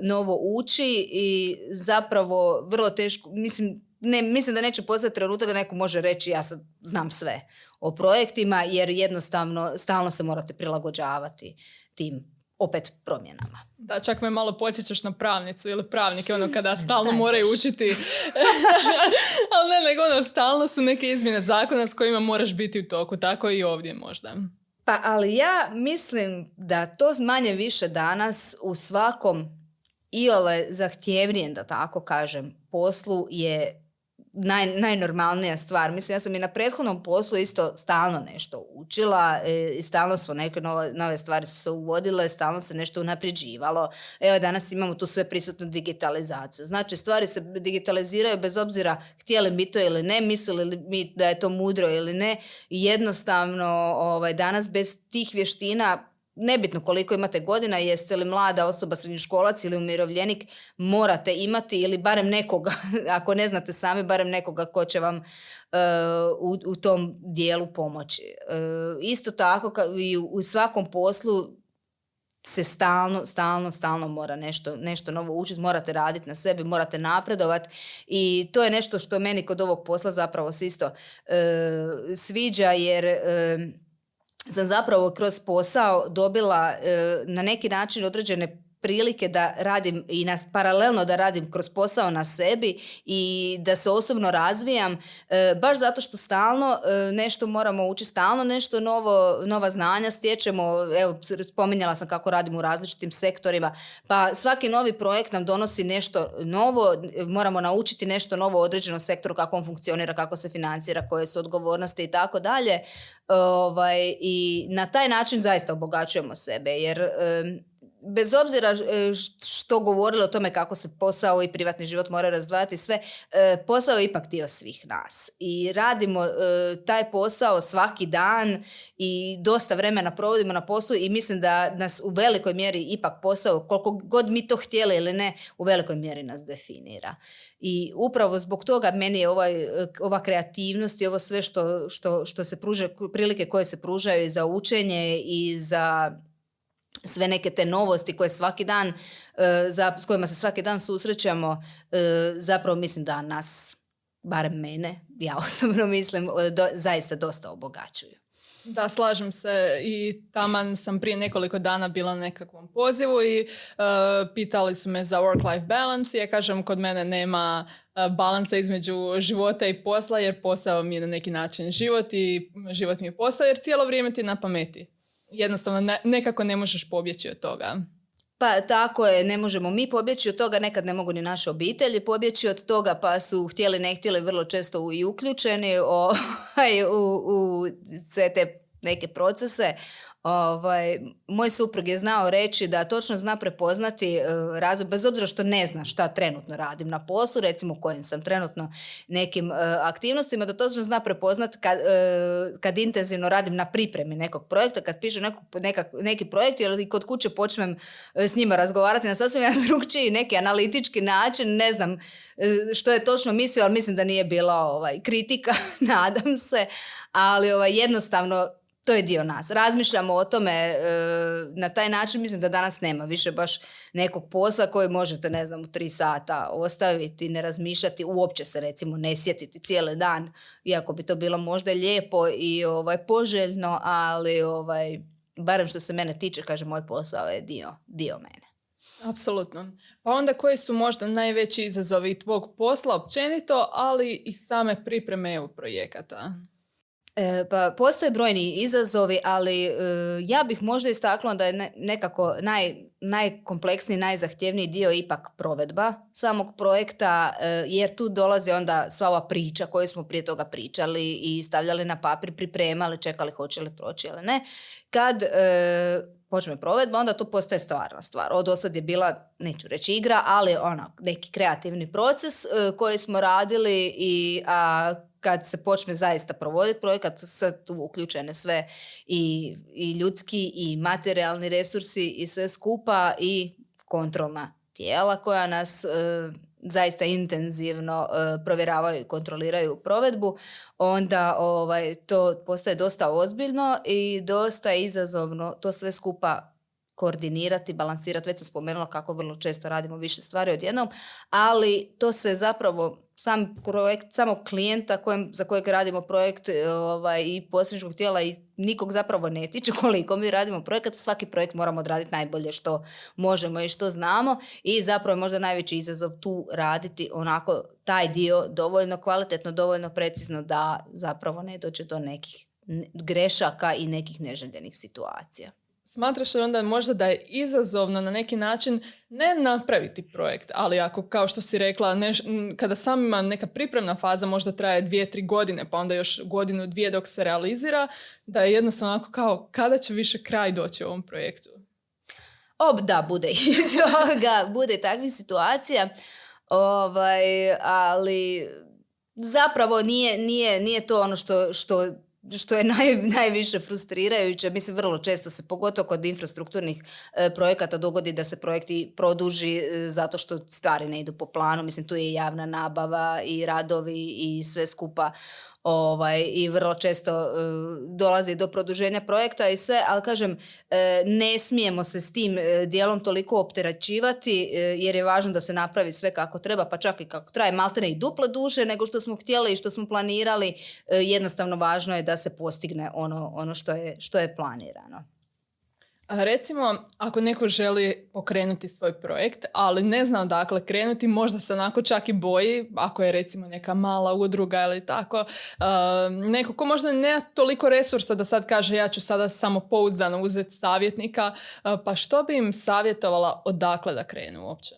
novo uči i zapravo vrlo teško, mislim, ne, mislim da neće postati trenutak da neko može reći ja sad znam sve o projektima jer jednostavno stalno se morate prilagođavati tim opet promjenama. Da, čak me malo podsjećaš na pravnicu ili pravnike, ono kada stalno moraju učiti. [laughs] Ali ne, nego ono, stalno su neke izmjene zakona s kojima moraš biti u toku, tako i ovdje možda. Pa, ali ja mislim da to manje više danas u svakom iole zahtjevnijem, da tako kažem, poslu je naj, najnormalnija stvar. Mislim, ja sam i na prethodnom poslu isto stalno nešto učila e, i stalno smo neke nove, nove stvari su se uvodile, stalno se nešto unapređivalo. Evo, danas imamo tu sve prisutnu digitalizaciju. Znači, stvari se digitaliziraju bez obzira htjeli mi to ili ne, mislili mi da je to mudro ili ne. Jednostavno, ovaj, danas bez tih vještina nebitno koliko imate godina, jeste li mlada osoba, srednjoškolac ili umirovljenik, morate imati ili barem nekoga, [laughs] ako ne znate sami, barem nekoga ko će vam uh, u, tom dijelu pomoći. Uh, isto tako i u, u svakom poslu se stalno, stalno, stalno mora nešto, nešto novo učiti, morate raditi na sebi, morate napredovati i to je nešto što meni kod ovog posla zapravo se isto uh, sviđa jer sam zapravo kroz posao dobila e, na neki način određene prilike da radim i nas paralelno da radim kroz posao na sebi i da se osobno razvijam e, baš zato što stalno e, nešto moramo učiti, stalno nešto novo, nova znanja stječemo, evo spominjala sam kako radim u različitim sektorima, pa svaki novi projekt nam donosi nešto novo, moramo naučiti nešto novo u određenom sektoru, kako on funkcionira, kako se financira, koje su odgovornosti i tako dalje. Ovaj, I na taj način zaista obogaćujemo sebe jer bez obzira e, što govorilo o tome kako se posao i privatni život mora razdvajati sve, e, posao je ipak dio svih nas. I radimo e, taj posao svaki dan i dosta vremena provodimo na poslu i mislim da nas u velikoj mjeri ipak posao, koliko god mi to htjeli ili ne, u velikoj mjeri nas definira. I upravo zbog toga meni je ovaj, ova kreativnost i ovo sve što, što, što se pruža, prilike koje se pružaju za učenje i za sve neke te novosti koje svaki dan, e, za, s kojima se svaki dan susrećemo, e, zapravo mislim da nas, barem mene, ja [laughs] osobno mislim, zaista dosta obogaćuju. Da, slažem se i taman sam prije nekoliko dana bila na nekakvom pozivu i e, pitali su me za work-life balance i ja kažem kod mene nema uh, balansa između života i posla jer posao mi je na neki način život i život mi je posao jer cijelo vrijeme ti na pameti jednostavno nekako ne možeš pobjeći od toga. Pa tako je, ne možemo mi pobjeći od toga, nekad ne mogu ni naše obitelji pobjeći od toga, pa su htjeli ne htjeli vrlo često i uključeni [laughs] ovaj, u, u sve te neke procese. Ovaj, moj suprug je znao reći da točno zna prepoznati uh, razvoj, bez obzira što ne zna šta trenutno radim na poslu, recimo kojim sam trenutno nekim e, aktivnostima, da točno zna prepoznati kad, e, kad intenzivno radim na pripremi nekog projekta, kad pišem neki projekt ili kod kuće počnem s njima razgovarati na sasvim [laughs] jedan drugčiji neki analitički način, ne znam što je točno mislio, ali mislim da nije bila ovaj, kritika, [laughs] nadam se, ali ovaj, jednostavno to je dio nas. Razmišljamo o tome e, na taj način, mislim da danas nema više baš nekog posla koji možete, ne znam, u tri sata ostaviti, ne razmišljati, uopće se recimo ne sjetiti cijeli dan, iako bi to bilo možda lijepo i ovaj, poželjno, ali ovaj, barem što se mene tiče, kaže, moj posao je dio, dio mene. Apsolutno. Pa onda koji su možda najveći izazovi tvog posla općenito, ali i same pripreme EU projekata? E, pa postoje brojni izazovi, ali e, ja bih možda istaknula da je nekako naj, najkompleksniji, najzahtjevniji dio ipak provedba samog projekta, e, jer tu dolazi onda sva ova priča koju smo prije toga pričali i stavljali na papir, pripremali, čekali hoće li proći ili ne. Kad počne provedba, onda to postaje stvarna stvar. Od osad je bila, neću reći igra, ali ona, neki kreativni proces koji smo radili i a, kad se počne zaista provoditi projekat, sad tu uključene sve i, i ljudski i materijalni resursi i sve skupa i kontrolna tijela koja nas e, zaista intenzivno e, provjeravaju i kontroliraju provedbu, onda ovaj, to postaje dosta ozbiljno i dosta izazovno to sve skupa koordinirati, balansirati. Već sam spomenula kako vrlo često radimo više stvari odjednom, ali to se zapravo sam projekt, samog klijenta kojem, za kojeg radimo projekt e, ovaj, i posredničkog tijela i nikog zapravo ne tiče [laughs] koliko mi radimo projekat, svaki projekt moramo odraditi najbolje što možemo i što znamo i zapravo je možda najveći izazov tu raditi onako taj dio dovoljno kvalitetno, dovoljno precizno da zapravo ne dođe do nekih grešaka i nekih neželjenih situacija. Smatraš li onda možda da je izazovno na neki način ne napraviti projekt, ali ako kao što si rekla, kada sam ima neka pripremna faza možda traje dvije, tri godine, pa onda još godinu, dvije dok se realizira, da je jednostavno onako kao kada će više kraj doći u ovom projektu? Ob, da, bude i [laughs] toga, bude takvih situacija, ovaj, ali zapravo nije, nije, nije to ono što, što što je [laughs] naj, najviše frustrirajuće, mislim vrlo često se pogotovo kod infrastrukturnih e, projekata dogodi da se projekti produži e, zato što stvari ne idu po planu, mislim tu je javna nabava i radovi i sve skupa ovaj, i vrlo često uh, dolazi do produženja projekta i sve, ali kažem, e, ne smijemo se s tim e, dijelom toliko opterećivati jer je važno da se napravi sve kako treba, pa čak i kako traje maltene i duple duže nego što smo htjeli i što smo planirali, jednostavno važno je da se postigne ono, ono što, je, što je planirano. Recimo, ako neko želi pokrenuti svoj projekt, ali ne zna odakle krenuti, možda se onako čak i boji, ako je recimo neka mala udruga ili tako, neko ko možda nema toliko resursa da sad kaže ja ću sada samo pouzdano uzeti savjetnika, pa što bi im savjetovala odakle da krenu uopće?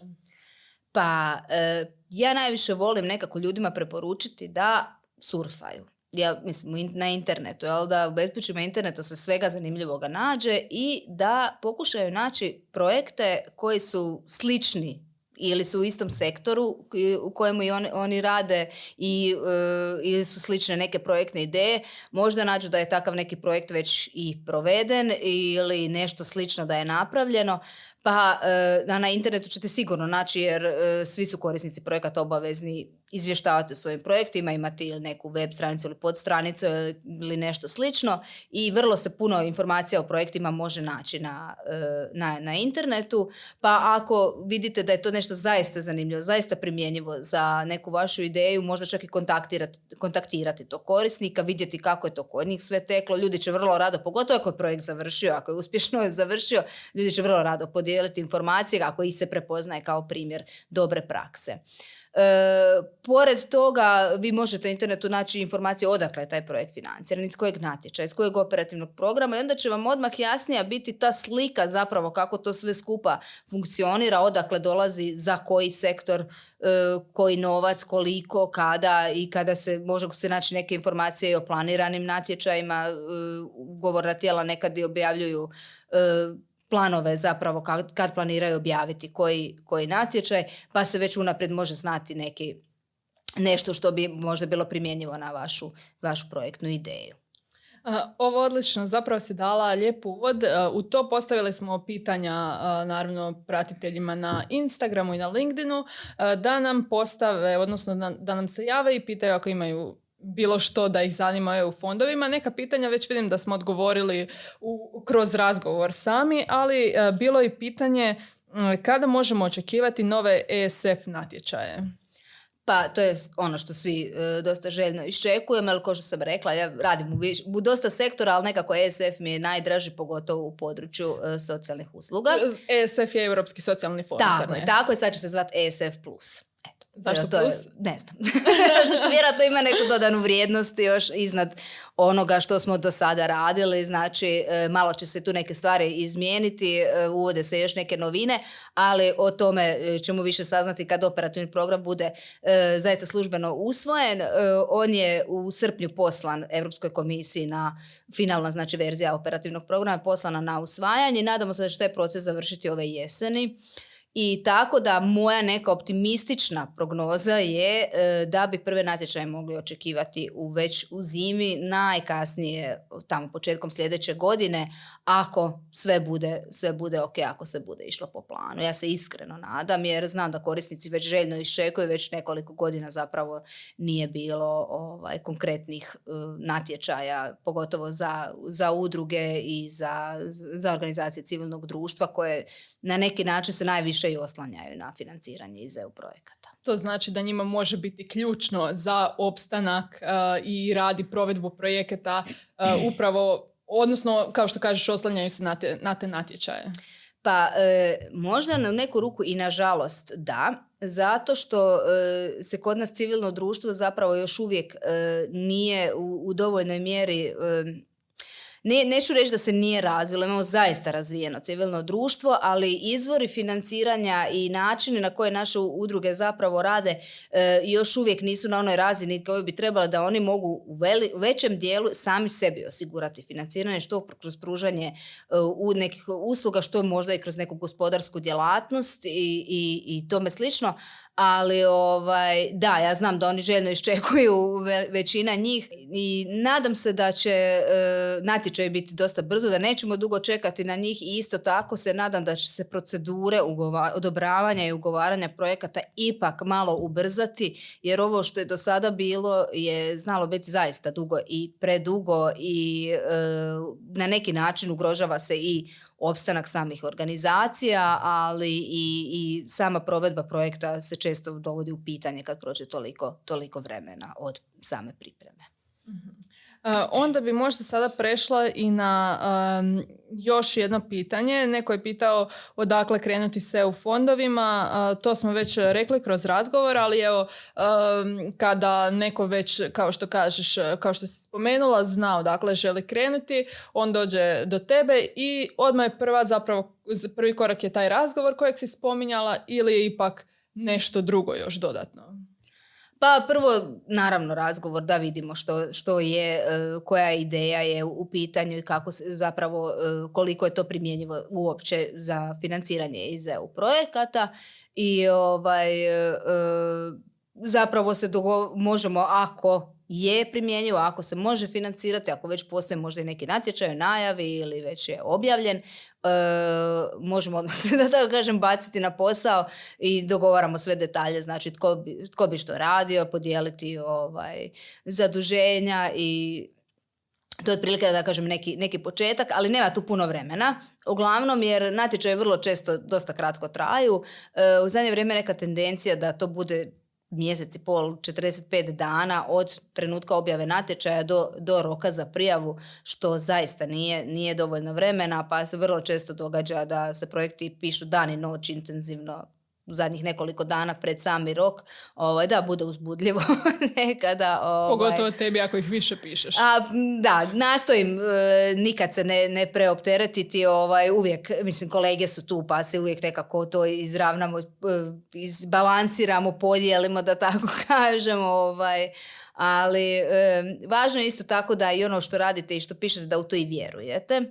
Pa, e, ja najviše volim nekako ljudima preporučiti da surfaju jel, mislim, na internetu, jel, da u bespućima interneta se svega zanimljivoga nađe i da pokušaju naći projekte koji su slični ili su u istom sektoru u kojemu i oni, oni rade i, e, ili su slične neke projektne ideje, možda nađu da je takav neki projekt već i proveden ili nešto slično da je napravljeno, pa e, na internetu ćete sigurno naći jer e, svi su korisnici projekata obavezni izvještavati o svojim projektima, imati ili neku web stranicu ili podstranicu ili nešto slično i vrlo se puno informacija o projektima može naći na, e, na, na internetu. Pa ako vidite da je to nešto zaista zanimljivo, zaista primjenjivo za neku vašu ideju, možda čak i kontaktirati, kontaktirati to korisnika, vidjeti kako je to kod njih sve teklo. Ljudi će vrlo rado, pogotovo ako je projekt završio, ako je uspješno [laughs] završio, ljudi će vrlo rado podijeliti informacije ako ih se prepoznaje kao primjer dobre prakse. E, pored toga, vi možete na internetu naći informacije odakle je taj projekt financiran, iz kojeg natječaja, iz kojeg operativnog programa i onda će vam odmah jasnija biti ta slika zapravo kako to sve skupa funkcionira, odakle dolazi za koji sektor, e, koji novac, koliko, kada i kada se može se naći neke informacije o planiranim natječajima, e, ugovorna tijela nekad i objavljuju e, planove zapravo kad, kad planiraju objaviti koji, koji natječaj, pa se već unaprijed može znati neki nešto što bi možda bilo primjenjivo na vašu, vašu projektnu ideju. Ovo odlično, zapravo si dala lijep uvod. U to postavili smo pitanja naravno pratiteljima na Instagramu i na LinkedInu da nam postave, odnosno da nam se jave i pitaju ako imaju bilo što da ih zanima EU fondovima. Neka pitanja već vidim da smo odgovorili u, kroz razgovor sami, ali e, bilo je pitanje kada možemo očekivati nove ESF natječaje? Pa to je ono što svi e, dosta željno iščekujemo, ali kao što sam rekla, ja radim u, u dosta sektora, ali nekako ESF mi je najdraži, pogotovo u području e, socijalnih usluga. ESF je Europski socijalni fond. Tako tako je, sad će se zvati ESF+. Zašto to plus? ne znam. [laughs] Zato što vjerojatno ima neku dodanu vrijednost još iznad onoga što smo do sada radili. Znači, e, malo će se tu neke stvari izmijeniti, e, uvode se još neke novine, ali o tome e, ćemo više saznati kad operativni program bude zaista službeno usvojen. On je u srpnju poslan Europskoj komisiji na finalna znači verzija operativnog programa poslana na usvajanje. Nadamo se da će taj proces završiti ove jeseni. I tako da moja neka optimistična prognoza je e, da bi prve natječaje mogli očekivati u već u zimi, najkasnije tamo početkom sljedeće godine, ako sve bude, sve bude ok, ako se bude išlo po planu. Ja se iskreno nadam jer znam da korisnici već željno iščekuju, već nekoliko godina zapravo nije bilo ovaj, konkretnih e, natječaja, pogotovo za, za udruge i za, za organizacije civilnog društva koje na neki način se najviše i oslanjaju na financiranje iz EU projekata. To znači da njima može biti ključno za opstanak e, i radi provedbu projekata uh, [clears throat] upravo odnosno kao što kažeš oslanjaju se na te, na te natječaje. Pa e, možda na neku ruku i nažalost da, zato što se kod nas civilno društvo zapravo još uvijek nije u, u dovoljnoj mjeri ne, neću reći da se nije razvilo, imamo zaista razvijeno civilno društvo, ali izvori financiranja i načini na koje naše udruge zapravo rade e, još uvijek nisu na onoj razini koje bi trebalo da oni mogu u, većem dijelu sami sebi osigurati financiranje, što kroz pružanje e, u nekih usluga, što možda i kroz neku gospodarsku djelatnost i, i, i tome slično, ali ovaj, da, ja znam da oni željno iščekuju većina njih i nadam se da će e, natječaj biti dosta brzo, da nećemo dugo čekati na njih i isto tako se nadam da će se procedure odobravanja i ugovaranja projekata ipak malo ubrzati, jer ovo što je do sada bilo je znalo biti zaista dugo i predugo i e, na neki način ugrožava se i opstanak samih organizacija, ali i, i sama provedba projekta se često dovodi u pitanje kad prođe toliko, toliko vremena od same pripreme. mm onda bi možda sada prešla i na još jedno pitanje. Neko je pitao odakle krenuti se u fondovima. to smo već rekli kroz razgovor, ali evo kada neko već, kao što kažeš, kao što si spomenula, zna odakle želi krenuti, on dođe do tebe i odmah je prva zapravo, prvi korak je taj razgovor kojeg si spominjala ili je ipak nešto drugo još dodatno? Pa prvo, naravno, razgovor da vidimo što, što je, e, koja ideja je u pitanju i kako se, zapravo, e, koliko je to primjenjivo uopće za financiranje iz EU projekata i ovaj, e, zapravo se možemo ako je primjenjivo, ako se može financirati, ako već postoje možda i neki natječaj, najavi ili već je objavljen, e, možemo odmah se, [laughs] da tako kažem, baciti na posao i dogovaramo sve detalje, znači tko bi, tko bi što radio, podijeliti ovaj, zaduženja i to je otprilike da kažem neki, neki početak, ali nema tu puno vremena. Uglavnom jer natječaje vrlo često dosta kratko traju. E, u zadnje vrijeme neka tendencija da to bude mjesec i pol, 45 dana od trenutka objave natječaja do, do roka za prijavu, što zaista nije, nije dovoljno vremena, pa se vrlo često događa da se projekti pišu dan i noć intenzivno zadnjih nekoliko dana pred sami rok, ovaj, da, bude uzbudljivo [laughs] nekada. Ovaj. Pogotovo tebi ako ih više pišeš. A, da, nastojim e, nikad se ne, ne preopteretiti, ovaj, uvijek, mislim, kolege su tu pa se uvijek nekako to izravnamo, e, izbalansiramo, podijelimo, da tako [laughs] kažemo, ovaj, ali e, važno je isto tako da i ono što radite i što pišete da u to i vjerujete.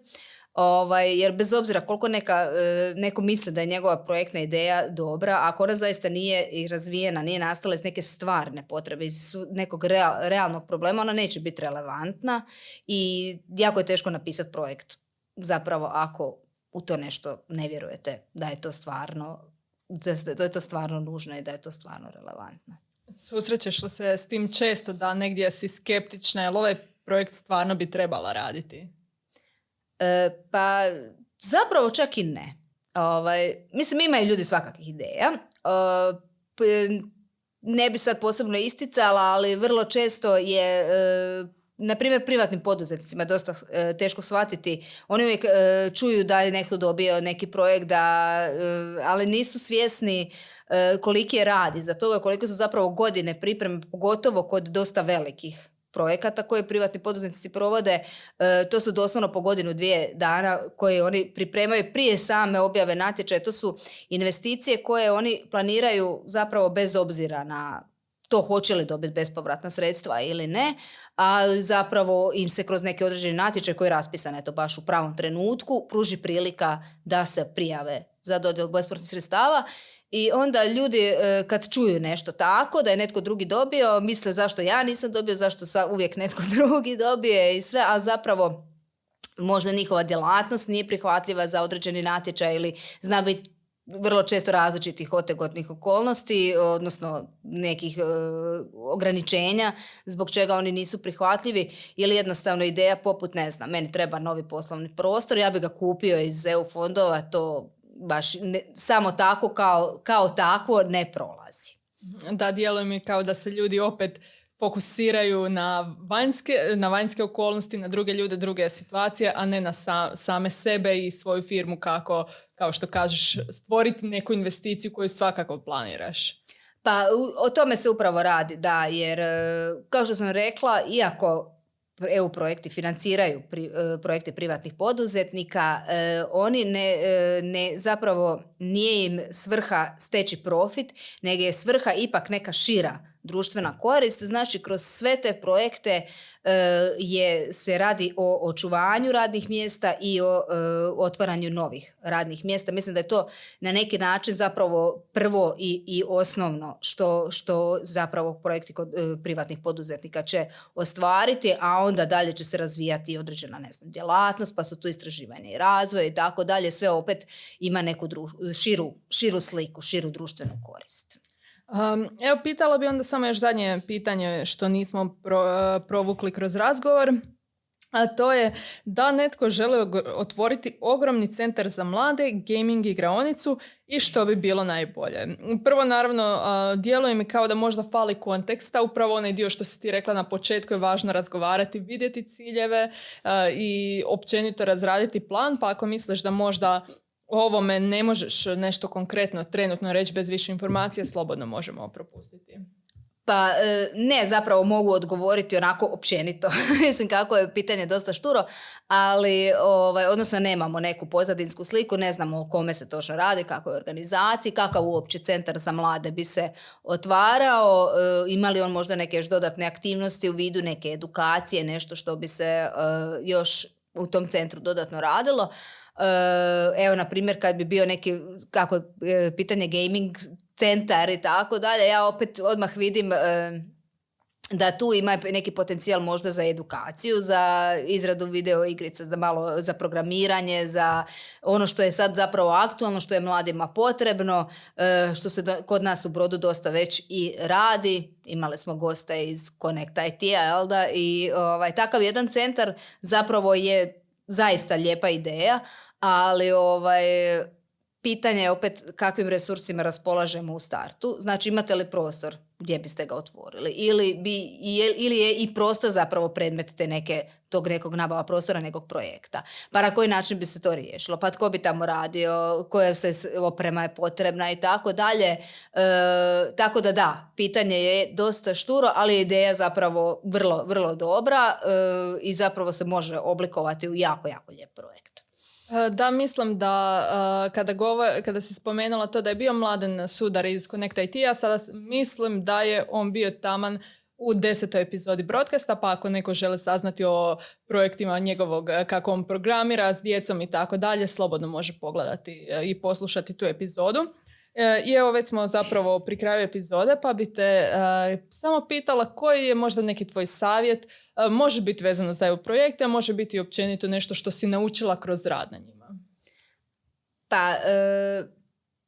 Ovaj, jer bez obzira koliko neka, e, neko misli da je njegova projektna ideja dobra, ako ona zaista nije i razvijena, nije nastala iz neke stvarne potrebe, iz nekog realnog problema, ona neće biti relevantna i jako je teško napisati projekt zapravo ako u to nešto ne vjerujete da je to stvarno da je to stvarno nužno i da je to stvarno relevantno. Susrećeš li se s tim često da negdje si skeptična, jer ovaj projekt stvarno bi trebala raditi? E, pa zapravo čak i ne. Ovaj, mislim, imaju ljudi svakakih ideja. E, ne bi sad posebno isticala, ali vrlo često je e, na primjer, privatnim poduzetnicima dosta teško shvatiti. Oni uvijek čuju da je neko dobio neki projekt, da, ali nisu svjesni koliki je radi za toga, koliko su zapravo godine pripreme, pogotovo kod dosta velikih projekata koje privatni poduzetnici provode, to su doslovno po godinu dvije dana koje oni pripremaju prije same objave natječaja. To su investicije koje oni planiraju zapravo bez obzira na to hoće li dobiti bespovratna sredstva ili ne, ali zapravo im se kroz neki određeni natječaj koji je raspisan eto baš u pravom trenutku pruži prilika da se prijave za dodjelu bespovratnih sredstava i onda ljudi e, kad čuju nešto tako, da je netko drugi dobio, misle zašto ja nisam dobio, zašto sa uvijek netko [laughs] drugi dobije i sve, a zapravo možda njihova djelatnost nije prihvatljiva za određeni natječaj ili zna biti vrlo često različitih otegotnih okolnosti, odnosno nekih e, ograničenja zbog čega oni nisu prihvatljivi ili jednostavno ideja poput, ne znam, meni treba novi poslovni prostor, ja bi ga kupio iz EU fondova, to baš samo tako kao, kao takvo ne prolazi. Da, djeluje mi kao da se ljudi opet fokusiraju na vanjske, na vanjske okolnosti, na druge ljude, druge situacije, a ne na same sebe i svoju firmu kako, kao što kažeš, stvoriti neku investiciju koju svakako planiraš. Pa o tome se upravo radi, da, jer e, kao što sam rekla, iako EU projekti financiraju pri, e, projekte privatnih poduzetnika, e, oni ne, ne, zapravo nije im svrha steći profit, nego je svrha ipak neka šira društvena korist. Znači, kroz sve te projekte e, je, se radi o očuvanju radnih mjesta i o e, otvaranju novih radnih mjesta. Mislim da je to na neki način zapravo prvo i, i osnovno što, što zapravo projekti kod e, privatnih poduzetnika će ostvariti, a onda dalje će se razvijati određena ne znam, djelatnost, pa su tu istraživanje i razvoj i tako dalje. Sve opet ima neku širu, širu sliku, širu društvenu korist. Um, evo, pitala bi onda samo još zadnje pitanje što nismo provukli kroz razgovor. A to je da netko želi otvoriti ogromni centar za mlade, gaming igraonicu i što bi bilo najbolje. Prvo, naravno, djeluje mi kao da možda fali konteksta, upravo onaj dio što si ti rekla na početku je važno razgovarati, vidjeti ciljeve i općenito razraditi plan, pa ako misliš da možda ovome ne možeš nešto konkretno trenutno reći bez više informacija, slobodno možemo propustiti. Pa e, ne, zapravo mogu odgovoriti onako općenito. [laughs] Mislim kako je pitanje dosta šturo, ali ovaj, odnosno nemamo neku pozadinsku sliku, ne znamo o kome se točno radi, kako je organizaciji, kakav uopće centar za mlade bi se otvarao, e, ima li on možda neke još dodatne aktivnosti u vidu neke edukacije, nešto što bi se e, još u tom centru dodatno radilo. Eh, evo, na primjer, kad bi bio neki, kako je eh, pitanje gaming centar i tako dalje, ja opet odmah vidim eh, da tu ima neki potencijal možda za edukaciju, za izradu video igrica, za malo za programiranje, za ono što je sad zapravo aktualno, što je mladima potrebno, što se kod nas u Brodu dosta već i radi. Imali smo gosta iz Connect IT-a, da? I ovaj, takav jedan centar zapravo je zaista lijepa ideja, ali ovaj, pitanje je opet kakvim resursima raspolažemo u startu. Znači imate li prostor gdje biste ga otvorili ili, bi, ili je i prostor zapravo predmet te neke, tog nekog nabava prostora nekog projekta. Pa na koji način bi se to riješilo? Pa tko bi tamo radio? Koja se oprema je potrebna i tako dalje. E, tako da da, pitanje je dosta šturo, ali je ideja zapravo vrlo, vrlo dobra e, i zapravo se može oblikovati u jako, jako lijep projekt. E, da, mislim da e, kada, kada si spomenula to da je bio mladen sudar iz Connect IT-a, sada mislim da je on bio taman u desetoj epizodi broadcasta, pa ako neko želi saznati o projektima njegovog, e, kako on programira s djecom i tako dalje, slobodno može pogledati i poslušati tu epizodu. E, I evo već smo zapravo pri kraju epizode pa bi te e, samo pitala koji je možda neki tvoj savjet, e, može biti vezano za EU projekte, a može biti općenito nešto što si naučila kroz rad na njima. Pa,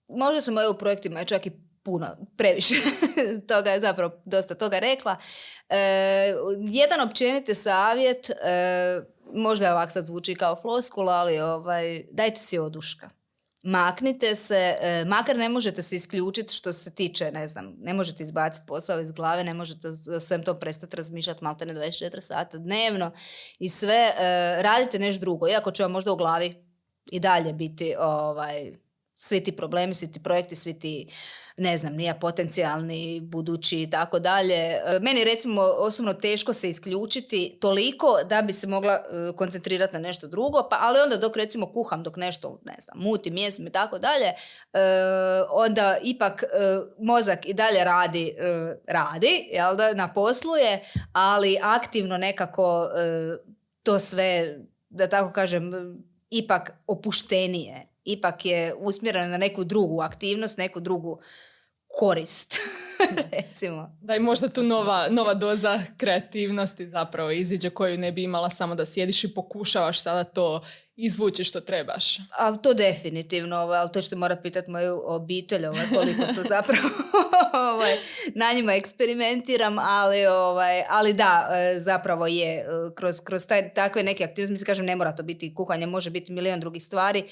možda sam o EU projektima čak i puno, previše [laughs] toga je zapravo dosta toga rekla. jedan općeniti savjet, možda ovak sad zvuči kao floskula, ali ovaj, dajte si oduška maknite se, e, makar ne možete se isključiti što se tiče, ne znam, ne možete izbaciti posao iz glave, ne možete svem to prestati razmišljati malte ne 24 sata dnevno i sve, e, radite nešto drugo, iako će vam možda u glavi i dalje biti ovaj, svi ti problemi, svi ti projekti, svi ti ne znam, nije potencijalni, budući i tako dalje. E, meni recimo osobno teško se isključiti toliko da bi se mogla e, koncentrirati na nešto drugo, pa ali onda dok recimo kuham, dok nešto, ne znam, mutim, jesam i tako dalje, e, onda ipak mozak i dalje radi, radi, jel da, na poslu je, ali aktivno nekako to sve, da tako kažem, ipak opuštenije ipak je usmjereno na neku drugu aktivnost, neku drugu korist, [laughs] recimo. Da i možda tu nova, nova doza kreativnosti zapravo iziđe koju ne bi imala samo da sjediš i pokušavaš sada to izvući što trebaš. A to definitivno, ovaj, ali to ćete morati pitati moju obitelj ovaj, koliko to [laughs] zapravo [laughs] ovaj, na njima eksperimentiram, ali, ovaj, ali da, e, zapravo je e, kroz, kroz taj, takve neke aktivnosti, mislim kažem ne mora to biti kuhanje, može biti milion drugih stvari,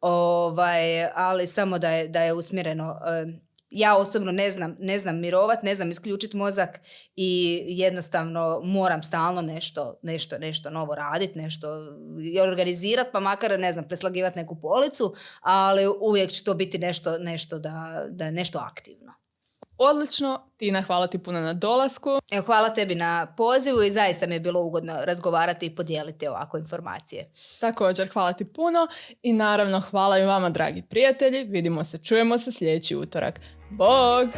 ovaj, ali samo da je, da je usmjereno e, ja osobno ne znam, ne znam mirovat, ne znam isključiti mozak i jednostavno moram stalno nešto, nešto, nešto novo raditi, nešto organizirati, pa makar ne znam, preslagivati neku policu, ali uvijek će to biti nešto, nešto da, da je nešto aktivno. Odlično, Tina, hvala ti puno na dolasku. Evo, hvala tebi na pozivu i zaista mi je bilo ugodno razgovarati i podijeliti ovako informacije. Također, hvala ti puno i naravno hvala i vama, dragi prijatelji. Vidimo se, čujemo se sljedeći utorak. Bog!